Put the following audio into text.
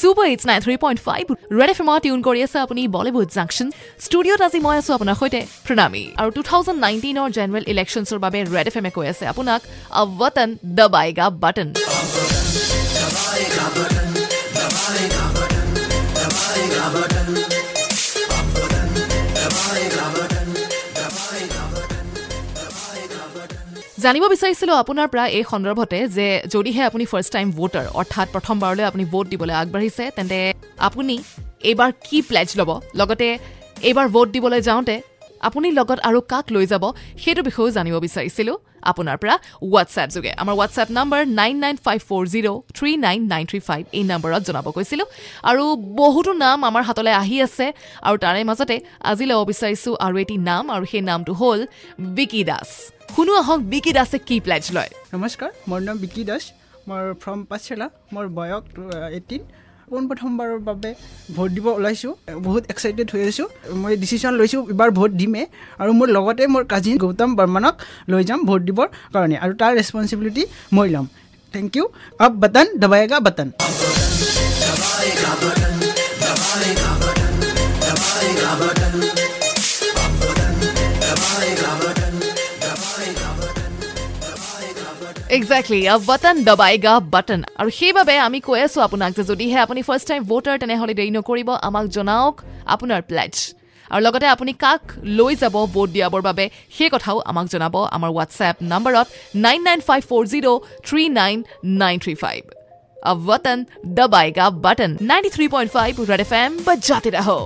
Super hits nine three point five Red F এমত tune কৰি আছে আপুনি বলিউড জাংচন ষ্টুডিঅ'ত আজি মই আছোঁ আপোনাৰ সৈতে প্ৰণামী। আৰু টু থাউজেণ্ড নাইনটিনৰ জেনেৰেল ইলেকশ্যনছৰ বাবে ৰেড এফ এমে কৈ আছে আপোনাক আ ৱতন দবাইগা বাটন জানিব বিচাৰিছিলোঁ আপোনাৰ পৰা এই সন্দৰ্ভতে যে যদিহে আপুনি ফাৰ্ষ্ট টাইম ভোটাৰ অৰ্থাৎ প্ৰথমবাৰলৈ আপুনি ভোট দিবলৈ আগবাঢ়িছে তেন্তে আপুনি এইবাৰ কি প্লেজ ল'ব? লগতে এইবাৰ ভোট দিবলৈ যাওঁতে আপুনি লগত আৰু কাক লৈ যাব সেইটো বিষয়েও জানিব বিচাৰিছিলোঁ আপোনাৰ পৰা হোৱাটছএপ যোগে। আমাৰ WhatsApp number nine nine five four zero' three nine nine three five এই নম্বৰত জনাব কৈছিলোঁ। আৰু বহুতো নাম আমাৰ হাতলৈ আহি আছে আৰু তাৰে মাজতে আজি ল'ব বিচাৰিছোঁ আৰু এটি নাম আৰু সেই নামটো হ'ল বিকি দাস। শুনো আহক বিকি দাসে কি প্লেজ লয়। নমস্কাৰ মোৰ নাম বিকি দাস মই ফ্ৰম পাঠশালা মোৰ বয়স এইটিন পোনপ্ৰথমবাৰৰ বাবে ভোট দিব ওলাইছোঁ বহুত এক্সাইটেড হৈ আছোঁ। মই ডিচিশ্যন লৈছোঁ এইবাৰ ভোট দিমেই আৰু মোৰ লগতে মোৰ কাজিন গৌতম বৰ্মানক লৈ যাম ভোট দিবৰ কাৰণে আৰু তাৰ ৰেচপনচিবিলিটি মই ল'ম। থেংক ইউ আপ বটন দবায়েগা বটন। একজেক্টলি বটন দবাইগা বটন আৰু সেইবাবে আমি কৈ আছোঁ আপোনাক যে যদিহে আপুনি ফাৰ্ষ্ট টাইম ভোটাৰ তেনেহ'লে দেৰি নকৰিব আমাক জনাওক আপোনাৰ প্লেজ আৰু লগতে আপুনি কাক লৈ যাব ভোট দিয়াবৰ বাবে সেই কথাও আমাক জনাব আমাৰ হোৱাটছএপ নম্বৰত nine nine five four zero' three nine nine three five वतन दबाएगा बटन 93.5 रेड एफएम बजाते रहो